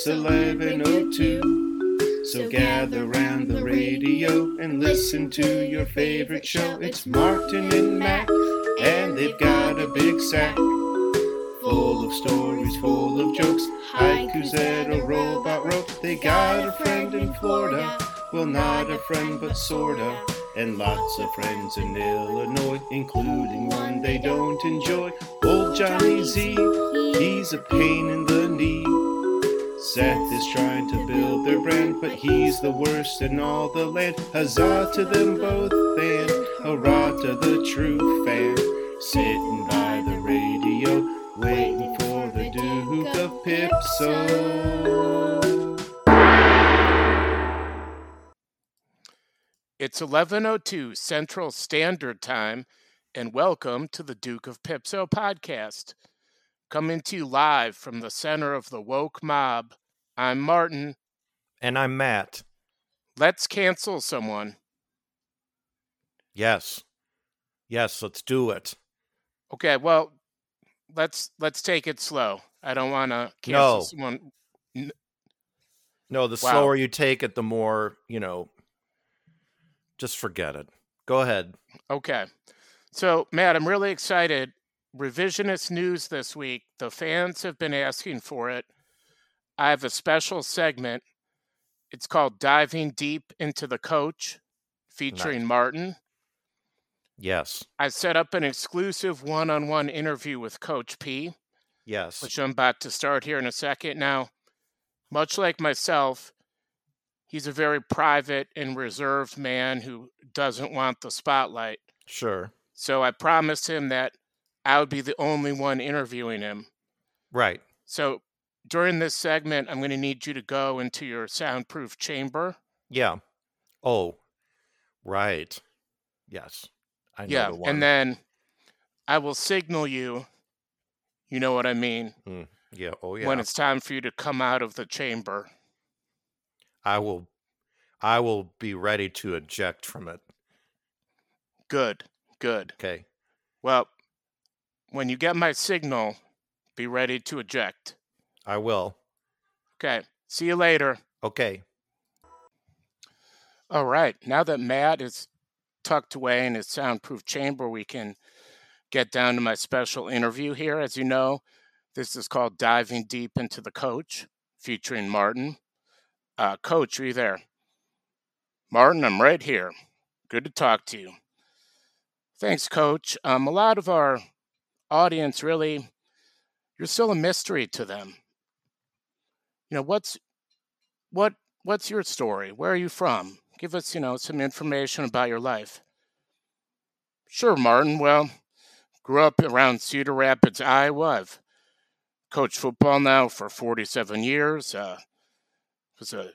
It's 11.02. So gather round the radio and listen to your favorite show. It's Martin and Mac, and they've got a big sack full of stories, full of jokes. Haikus that a robot wrote. They got a friend in Florida. Well, not a friend, but sorta. And lots of friends in Illinois, including one they don't enjoy. Old Johnny Z, he's a pain in the knee. Seth is trying to build their brand, but he's the worst in all the land. Huzzah to them both, and hurrah to the true fan. Sitting by the radio, waiting for the Duke of Pipso. It's 11:02 Central Standard Time and welcome to the Duke of Pipso podcast. Coming to you live from the center of the woke mob. I'm Martin. And I'm Matt. Let's cancel someone. Yes. Yes, let's do it. Okay, well, let's let's take it slow. I don't want to cancel No. someone. No, the Wow. slower you take it, the more, you know, just forget it. Go ahead. Okay. So, Matt, I'm really excited. Revisionist news this week. The fans have been asking for it. I have a special segment. It's called Diving Deep into the Coach, featuring Martin. Yes. I set up an exclusive one on one interview with Coach P, Yes. which I'm about to start here in a second. Now, much like myself, he's a very private and reserved man who doesn't want the spotlight. Sure. So I promised him that I would be the only one interviewing him. Right. So during this segment, I'm going to need you to go into your soundproof chamber. Yeah. Oh, right. Yes. I know yeah. the. And then I will signal you, you know what I mean, mm, yeah. Oh, yeah. when it's time for you to come out of the chamber. I will. I will be ready to eject from it. Good. Good. Okay. Well, when you get my signal, be ready to eject. I will. Okay. See you later. Okay. All right. Now that Matt is tucked away in his soundproof chamber, we can get down to my special interview here. As you know, this is called Diving Deep into the Coach, featuring Martin. Uh, Coach, are you there? Martin, I'm right here. Good to talk to you. Thanks, Coach. Um, a lot of our audience really, you're still a mystery to them. You know, what's what what's your story? Where are you from? Give us, you know, some information about your life. Sure, Martin. Well, grew up around Cedar Rapids, Iowa. I've coached football now for 47 years. Uh, was a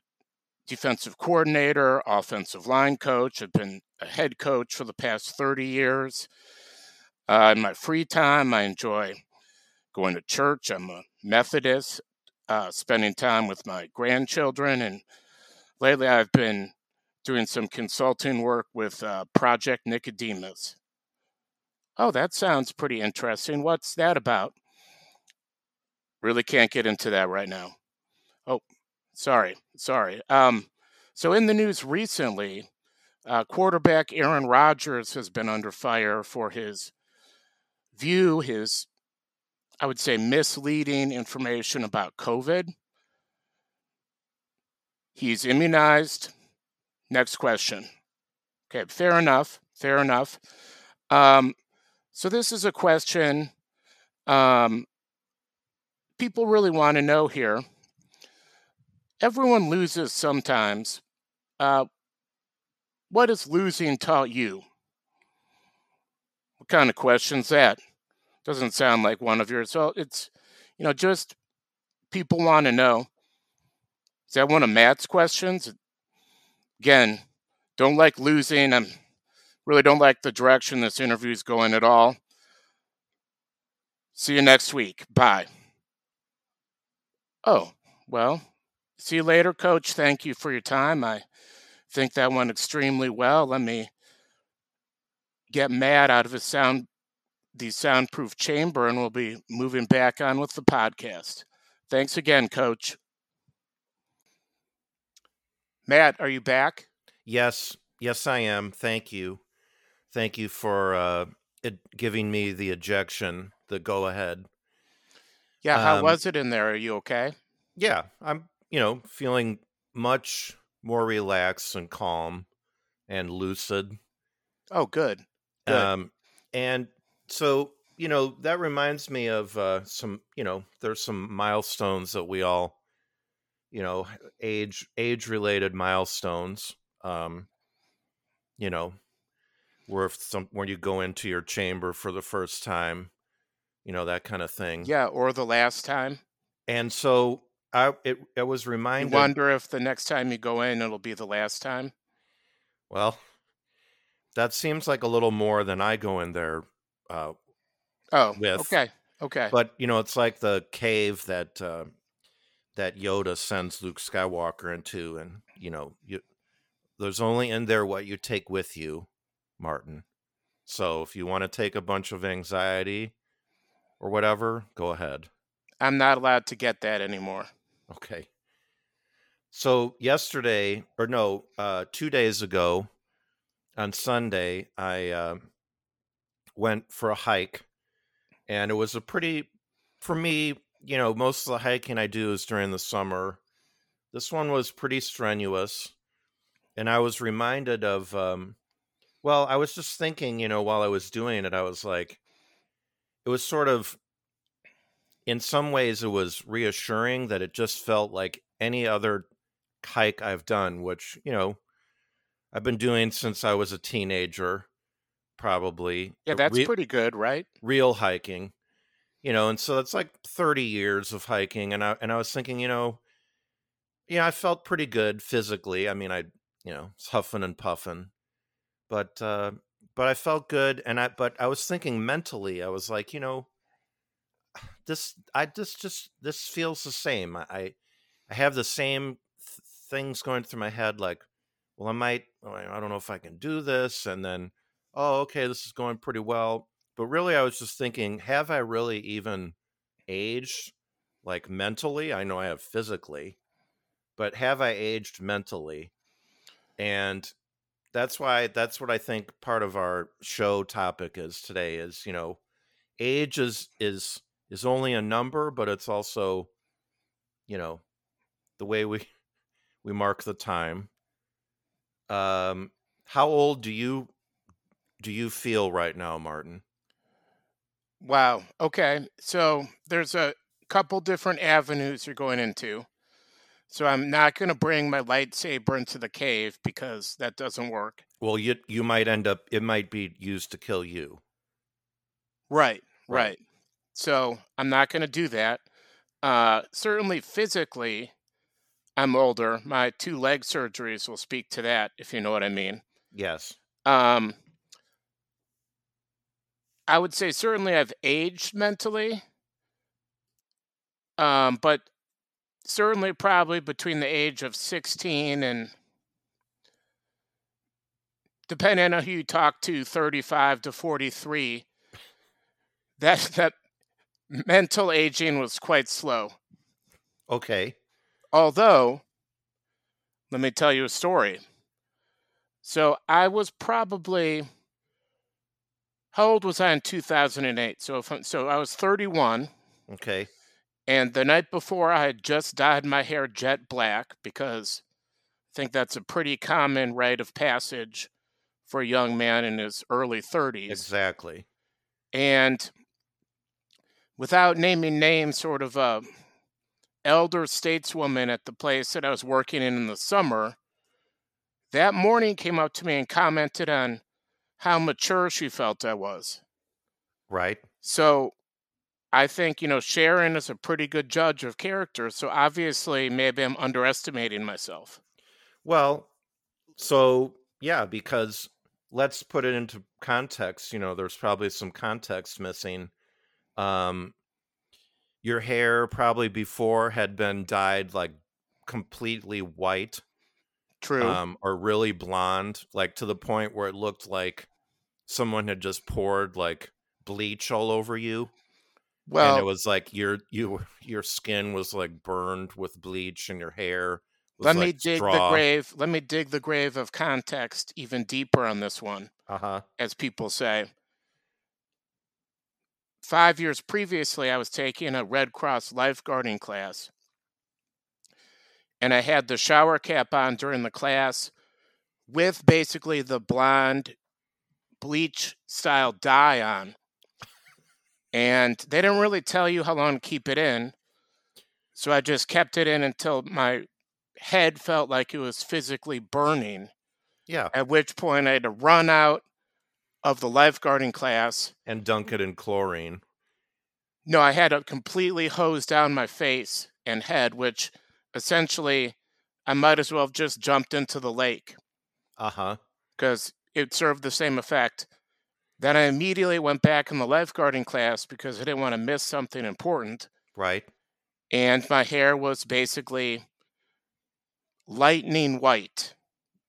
defensive coordinator, offensive line coach. I've been a head coach for the past 30 years. Uh, in my free time, I enjoy going to church. I'm a Methodist, uh, spending time with my grandchildren, and lately I've been doing some consulting work with uh, Project Nicodemus. Oh, that sounds pretty interesting. What's that about? Really can't get into that right now. Oh, sorry, sorry. Um, so in the news recently, uh, quarterback Aaron Rodgers has been under fire for his view, his I would say misleading information about COVID. He's immunized. Next question. Okay, fair enough. Fair enough. Um, so this is a question um, people really want to know here. Everyone loses sometimes. Uh, what has losing taught you? Kind of question's that? Doesn't sound like one of yours. So it's, you know, just people want to know. Is that one of Matt's questions? Again, don't like losing. I'm really don't like the direction this interview is going at all. See you next week. Bye. Oh, well, see you later, coach. Thank you for your time. I think that went extremely well. Let me get Matt out of his sound the soundproof chamber and we'll be moving back on with the podcast. Thanks again, coach. Matt, are you back? Yes, yes, I am. Thank you, thank you for uh, giving me the ejection, the go ahead. Yeah, how Um, was it in there? Are you okay? Yeah, I'm, you know, feeling much more relaxed and calm and lucid. Oh, good. Um, and so, you know, that reminds me of uh, some, you know, there's some milestones that we all, you know, age age related milestones. Um, you know, where if some when you go into your chamber for the first time, you know, that kind of thing. Yeah, or the last time. And so I it I was You reminded wonder if the next time you go in, it'll be the last time. well, that seems like a little more than I go in there uh, Oh, with. okay. Okay. But you know, it's like the cave that uh, that Yoda sends Luke Skywalker into, and you know, you there's only in there what you take with you, Martin. So if you want to take a bunch of anxiety or whatever, go ahead. I'm not allowed to get that anymore. Okay. So yesterday, or no, uh, two days ago, on Sunday, I uh, went for a hike, and it was a pretty, for me, you know, most of the hiking I do is during the summer. This one was pretty strenuous, and I was reminded of, um, well, I was just thinking, you know, while I was doing it, I was like, it was sort of, in some ways, it was reassuring that it just felt like any other hike I've done, which, you know, I've been doing since I was a teenager, probably. Yeah, that's re- pretty good, right? real hiking, you know, and so it's like 30 years of hiking. And I, and I was thinking, you know, yeah, I felt pretty good physically. I mean, I, you know, was huffing and puffing, but, uh, but I felt good. And I, but I was thinking mentally, I was like, you know, this, I just, just, this feels the same. I, I, I have the same th- things going through my head, like, well, I might, oh, I don't know if I can do this. And then, oh, okay, this is going pretty well. But really, I was just thinking, have I really even aged like mentally? I know I have physically, but have I aged mentally? And that's why that's what I think part of our show topic is today is, you know, age is is is only a number, but it's also, you know, the way we we mark the time. Um how old do you do you feel right now, Martin? Wow. Okay. So there's a couple different avenues you're going into. So I'm not going to bring my lightsaber into the cave because that doesn't work. Well, you you might end up it might be used to kill you. Right. Right. Right. So I'm not going to do that. Uh, certainly physically, I'm older. My two leg surgeries will speak to that, if you know what I mean. Yes. Um, I would say certainly I've aged mentally, um, but certainly probably between the age of 16 and depending on who you talk to 35 to 43 that that mental aging was quite slow Okay. Although let me tell you a story so i was probably how old was i in 2008 so if I'm, so i was 31 Okay. And the night before, I had just dyed my hair jet black because I think that's a pretty common rite of passage for a young man in his early 30s. Exactly. And without naming names, sort of a elder stateswoman at the place that I was working in in the summer, that morning came up to me and commented on how mature she felt I was. Right. So I think, you know, Sharon is a pretty good judge of character. So obviously, maybe I'm underestimating myself. Well, so yeah, because let's put it into context, you know, there's probably some context missing. Um your hair probably before had been dyed like completely white True. um or really blonde, like to the point where it looked like someone had just poured like bleach all over you. well, and it was like your you your skin was like burned with bleach and your hair was Let me like dig the grave. Let me dig the grave of context even deeper on this one, Uh huh. as people say. Five years previously, I was taking a Red Cross lifeguarding class, and I had the shower cap on during the class with basically the blonde bleach style dye on. And they didn't really tell you how long to keep it in. So I just kept it in until my head felt like it was physically burning, Yeah, at which point I had to run out of the lifeguarding class. and dunk it in chlorine. No, I had to completely hose down my face and head, which essentially I might as well have just jumped into the lake Uh huh. because it served the same effect. Then I immediately went back in the lifeguarding class because I didn't want to miss something important. Right. And my hair was basically lightning white.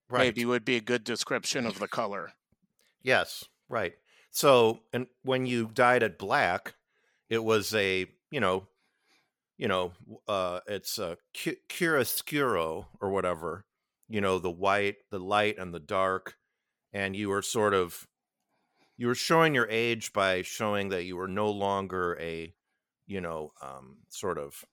Right. Maybe would be a good description of the color. Yes, right. So, and when you dyed it black, it was a, you know, you know, uh it's a cu- chiaroscuro or whatever. You know, the white, the light and the dark, and you were sort of you were showing your age by showing that you were no longer a, you know, um sort of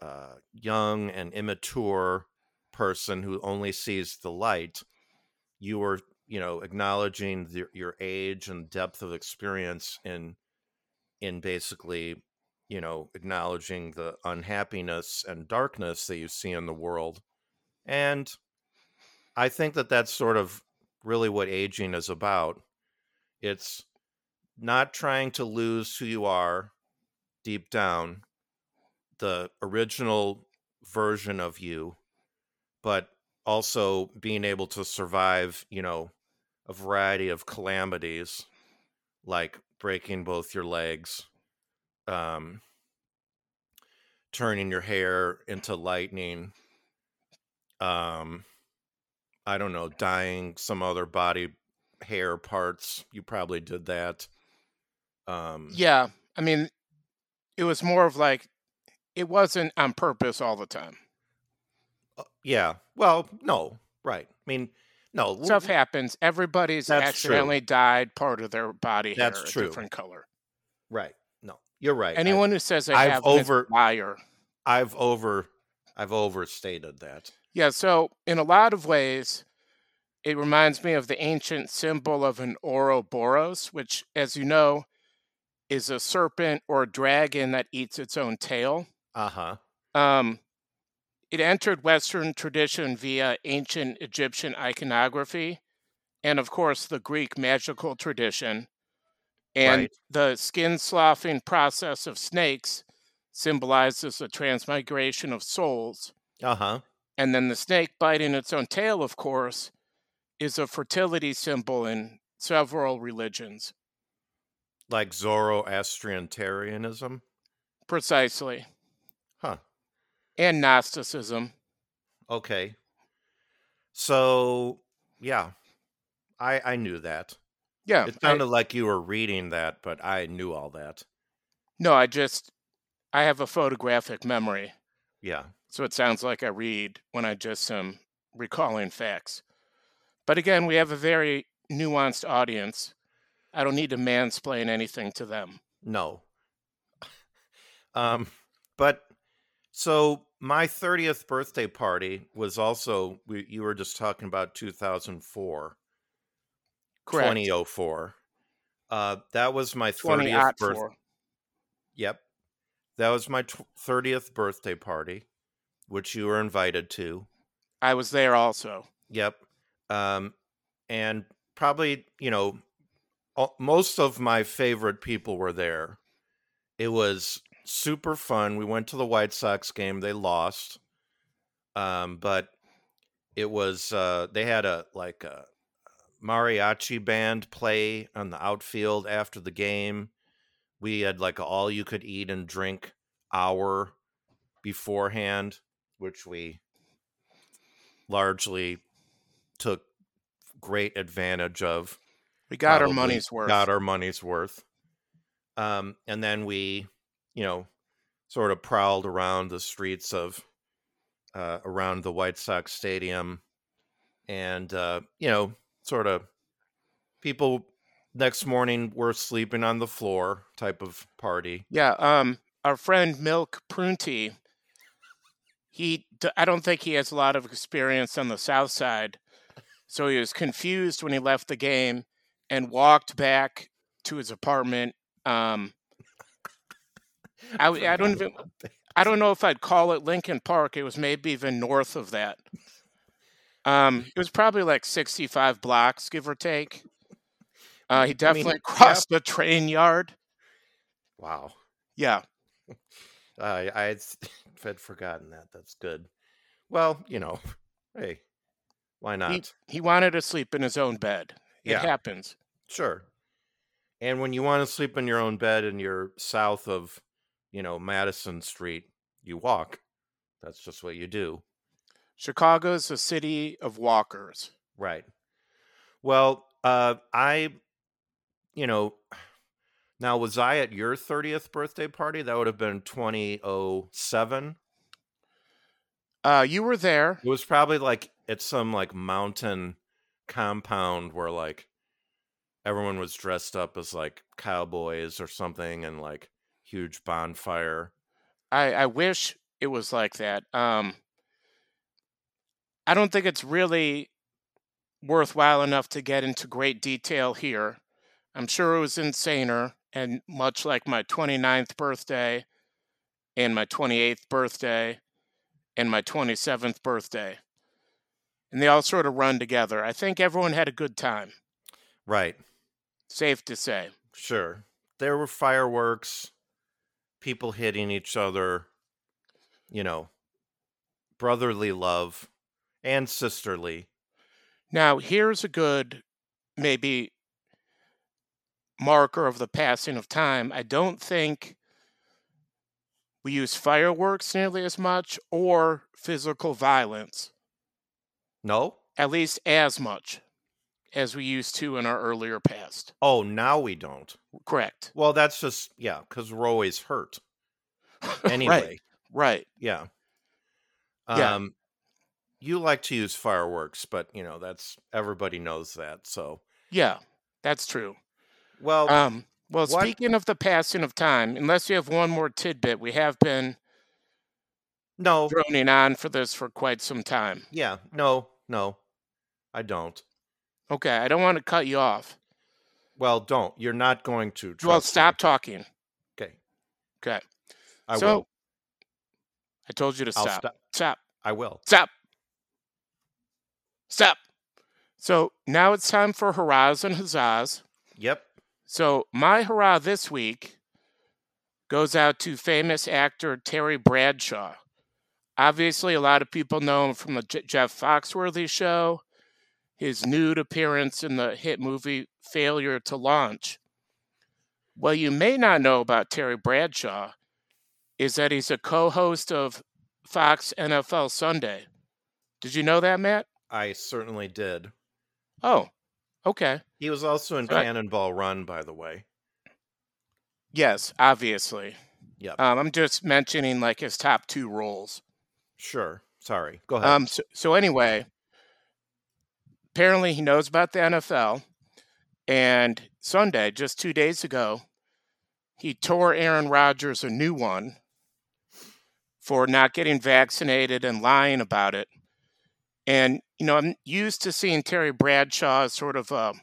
uh young and immature person who only sees the light. You were you know acknowledging the, your age and depth of experience in in basically you know acknowledging the unhappiness and darkness that you see in the world. And i think that that's sort of really what aging is about. It's not trying to lose who you are deep down the original version of you but also being able to survive, you know, a variety of calamities like breaking both your legs, um, turning your hair into lightning, um, I don't know, dyeing some other body hair parts. You probably did that. Um, Yeah, I mean, it was more of like it wasn't on purpose all the time. Yeah. Well, no, right. I mean, no. Stuff happens. Everybody's That's true. accidentally dyed part of their body hair That's a different color. Right. No, you're right. I- Anyone who says they I've have over- liar. I've over I've overstated that. Yeah, so in a lot of ways, it reminds me of the ancient symbol of an Ouroboros, which, as you know, is a serpent or a dragon that eats its own tail. Uh-huh. Um, it entered Western tradition via ancient Egyptian iconography and, of course, the Greek magical tradition. And Right. the skin sloughing process of snakes symbolizes the transmigration of souls. Uh-huh. And then the snake biting its own tail, of course, is a fertility symbol in several religions. Like Zoroastrianism. Precisely. Huh. And Gnosticism. Okay. So, yeah. I I knew that. Yeah. It I- sounded like you were reading that, but I knew all that. no, I just, I have a photographic memory. Yeah. So it sounds like I read when I just am recalling facts. But again, we have a very nuanced audience. I don't need to mansplain anything to them. No. Um but so my 30th birthday party was also we, you were just talking about 2004. Correct. 2004. Uh, that was my 30th birthday. Yep. That was my tw- 30th birthday party, which you were invited to. I was there also. Yep. Um, and probably, you know, all, most of my favorite people were there. It was super fun. We went to the White Sox game. They lost. Um, but it was uh they had a like a mariachi band play on the outfield after the game. We had like a all you could eat and drink hour beforehand, which we largely took great advantage of. We got our money's worth. Got our money's worth. Um, and then we, you know, sort of prowled around the streets of uh, around the White Sox stadium, and uh, you know, sort of people next morning were sleeping on the floor type of party. Yeah, um, our friend Milk Prunty, he I don't think he has a lot of experience on the south side, so he was confused when he left the game and walked back to his apartment. Um, I, I don't even I don't know if I'd call it Lincoln Park. It was maybe even north of that. Um, it was probably like 65 blocks, give or take. Uh, he definitely yeah. crossed the train yard. Wow. Yeah. I I had, had forgotten that. That's good. Well, you know, hey, why He, not? he wanted to sleep in his own bed. It Yeah, happens. sure. And when you want to sleep in your own bed and you're south of, you know, Madison Street, you walk. That's just what you do. Chicago's a city of walkers. Right. Well, uh, I, you know, now was I at your 30th birthday party? That would have been 2007. Uh, you were there. It was probably like at some like mountain compound where like everyone was dressed up as like cowboys or something and like huge bonfire. I, I wish it was like that. Um, I don't think it's really worthwhile enough to get into great detail here. I'm sure it was insaner, and much like my 29th birthday and my 28th birthday and my 27th birthday. And they all sort of run together. I think everyone had a good time. Right. Safe to say. Sure. There were fireworks, people hitting each other, you know, brotherly love and sisterly. Now, here's a good, maybe, marker of the passing of time. I don't think we use fireworks nearly as much or physical violence, No? at least as much as we used to in our earlier past. Oh, now we don't. Correct. Well, that's just, yeah, because we're always hurt. Right. Anyway, Right. yeah. Yeah. Um, you like to use fireworks, but, you know, that's everybody knows that. So, Yeah. That's true. well, Um, well, what? speaking of the passing of time, unless you have one more tidbit, we have been No, droning on for this for quite some time. yeah, no, no, I don't. Okay, I don't want to cut you off. Well, don't. You're not going to. Well, stop me. talking. Okay, Okay. I so will. I told you to stop. stop. Stop. I will. Stop. Stop. So now it's time for hurrahs and huzzahs. Yep. So my hurrah this week goes out to famous actor Terry Bradshaw. Obviously, a lot of people know him from the J- Jeff Foxworthy show, his nude appearance in the hit movie Failure to Launch. What you may not know about Terry Bradshaw is that he's a co host of Fox NFL Sunday. Did you know that, Matt? I certainly did. Oh, okay. He was also in So I- Cannonball Run, by the way. Yes, obviously. Yep. Um, I'm just mentioning like his top two roles. Sure. Sorry. Go ahead. Um, so, so anyway, apparently he knows about the NFL, and Sunday, just two days ago, he tore Aaron Rodgers a new one for not getting vaccinated and lying about it. And you know, I'm used to seeing Terry Bradshaw as sort of a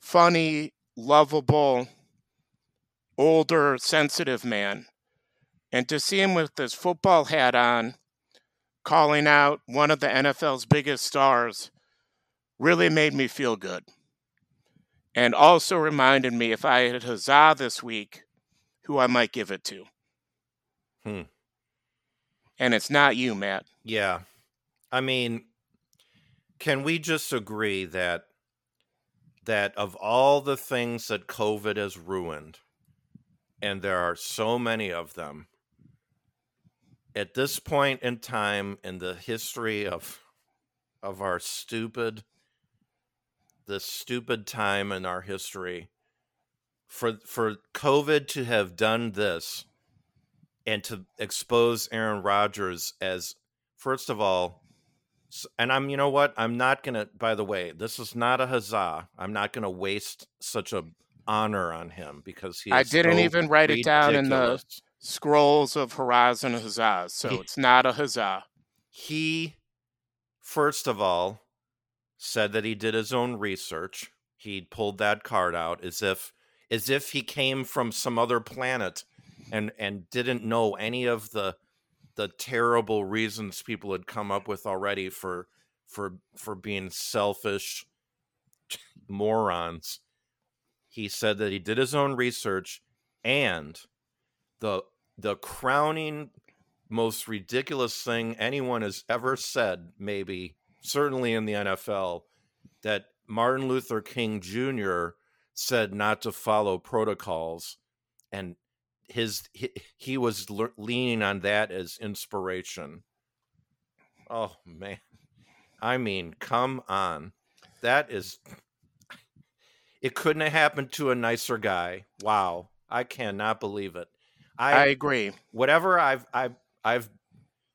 funny, lovable, older, sensitive man, and to see him with this football hat on calling out one of the NFL's biggest stars really made me feel good. And also reminded me if I had huzzah this week, who I might give it to. Hmm. And it's not you, Matt. yeah. I mean, can we just agree that that of all the things that COVID has ruined, and there are so many of them, at this point in time in the history of of our stupid this stupid time in our history for for covid to have done this and to expose Aaron Rodgers as first of all, and I'm, you know what? I'm not gonna. By the way, this is not a huzzah. I'm not gonna waste such a honor on him because he. I didn't so even write it down in the scrolls of Horizon Huzzah, so He- it's not a huzzah. he first of all said that he did his own research he pulled that card out as if as if he came from some other planet and and didn't know any of the the terrible reasons people had come up with already for for for being selfish morons he said that he did his own research and the the crowning most ridiculous thing anyone has ever said, maybe, certainly in the NFL, that Martin Luther King Jr. said not to follow protocols. And his he, he was le- leaning on that as inspiration. Oh, man. I mean, come on. That is. It couldn't have happened to a nicer guy. Wow. I cannot believe it. I agree. whatever I've I've I've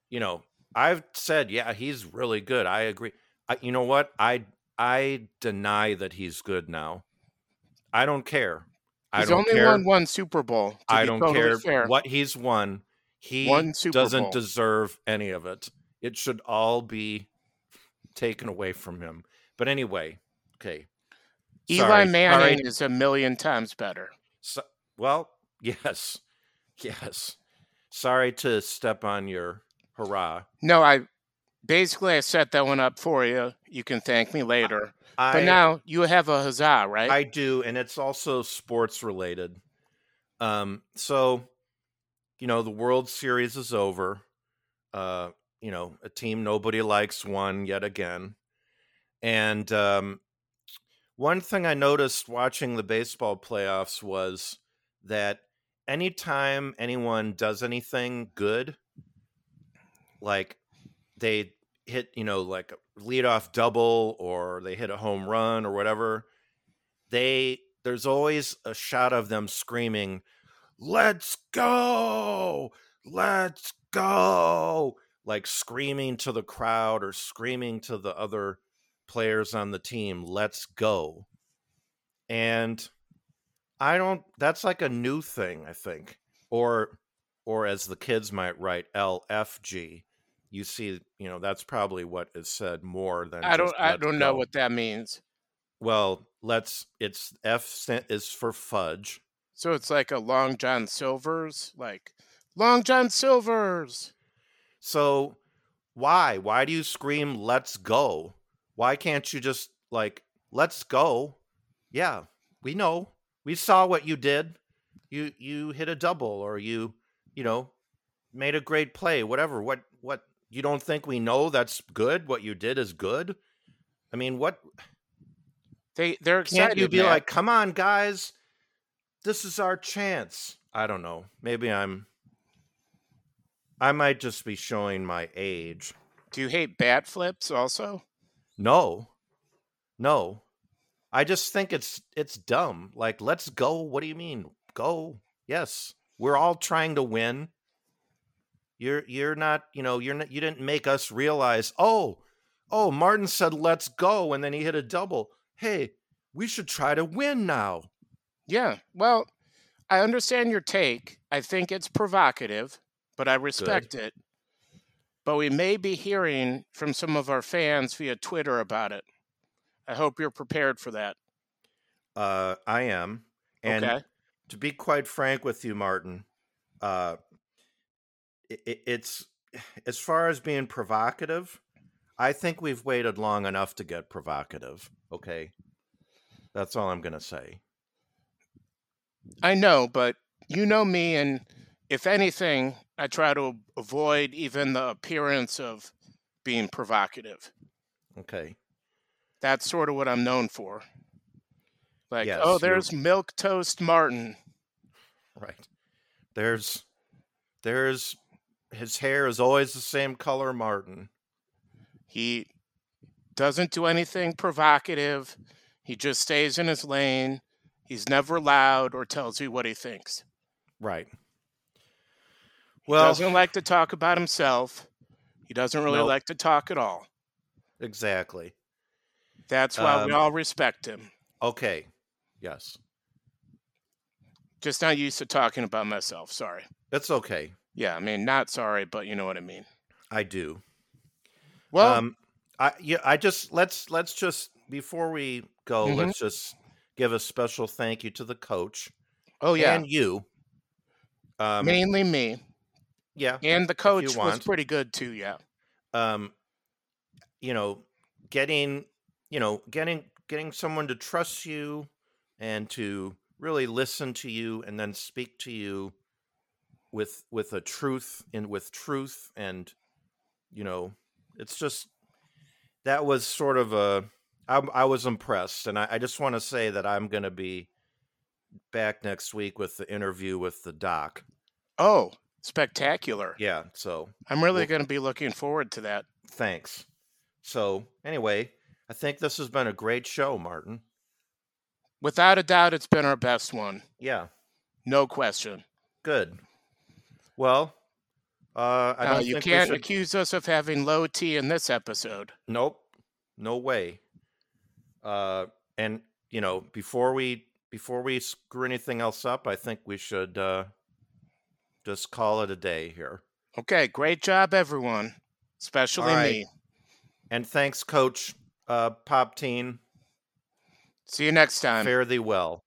you know I've said yeah he's really good. I agree. I, you know what I I deny that he's good now. I don't care. He's only care. won one Super Bowl. I don't totally care fair. what he's won. He doesn't Bowl. deserve any of it. It should all be taken away from him. But anyway, okay. Eli Sorry. Manning Sorry. is a million times better. So, well, yes, yes. Sorry to step on your hurrah. No, I basically I set that one up for you. You can thank me later. I, But now you have a huzzah, right? I do, and it's also sports related. Um, so, you know, the World Series is over. Uh, you know, a team nobody likes won yet again. And um, one thing I noticed watching the baseball playoffs was that anytime anyone does anything good, like they hit, you know, like a leadoff double or they hit a home run or whatever, they there's always a shot of them screaming, "Let's go! Let's go!" like screaming to the crowd or screaming to the other players on the team, "Let's go." And I don't that's like a new thing, I think. Or or as the kids might write LFG. You see, you know, that's probably what is said more than I don't I don't know what that means. Well, let's. It's F is for fudge. So it's like a Long John Silver's, like Long John Silver's. So why? Why do you scream "Let's go"? Why can't you just like "Let's go"? Yeah, we know. We saw what you did. You you hit a double, or you you know made a great play. Whatever. What what? You don't think we know that's good? What you did is good. I mean, what? They they're excited. Can't you be Matt. like, come on, guys, this is our chance? I don't know. Maybe I'm. I might just be showing my age. Do you hate bat flips also? No, no, I just think it's it's dumb. Like, let's go. What do you mean? Go. Yes, we're all trying to win. You're you're not. You know, you're not. You didn't make us realize. Oh, oh, Martin said let's go, and then he hit a double. Hey, we should try to win now. Yeah. Well, I understand your take. I think it's provocative, but I respect it. But we may be hearing from some of our fans via Twitter about it. I hope you're prepared for that. Uh, I am. And okay. to be quite frank with you, Martin, uh, it, it's as far as being provocative. I think we've waited long enough to get provocative. Okay, that's all I'm gonna say. I know, but you know me, and if anything, I try to avoid even the appearance of being provocative. Okay, That's sort of what I'm known for. Like, oh, Yes, oh, you're- there's Milk Toast Martin. right. There's, there's, his hair is always the same color, Martin. He doesn't do anything provocative. He just stays in his lane. He's never loud or tells you what he thinks. Right. Well, He doesn't like to talk about himself. He doesn't really Nope. like to talk at all. Exactly. That's why we Um, all respect him. Okay. Yes. Just not used to talking about myself. Sorry. That's okay. Yeah, I mean, not sorry, but you know what I mean. I do. Well, um I yeah, I just let's let's just before we go, Mhm. let's just give a special thank you to the coach oh yeah, and you. Um mainly me yeah. and the coach was pretty good too. Yeah. um you know getting you know getting getting someone to trust you and to really listen to you and then speak to you with with a truth and with truth and you know it's just that was sort of a i, I was impressed and I, I just want to say that i'm going to be back next week with the interview with the doc Oh, spectacular! yeah so I'm really Well- going to be looking forward to that. thanks. So, anyway, I think this has been a great show, Martin. Without a doubt, it's been our best one. Yeah, No question. good. Well, uh, I don't you think can't should. accuse us of having low T in this episode. Nope, no way. Uh, and you know, before we before we screw anything else up, I think we should uh, just call it a day here. Okay, great job, everyone, especially All right. me. And thanks, Coach uh, Pop Teen. See you next time. Fare thee well.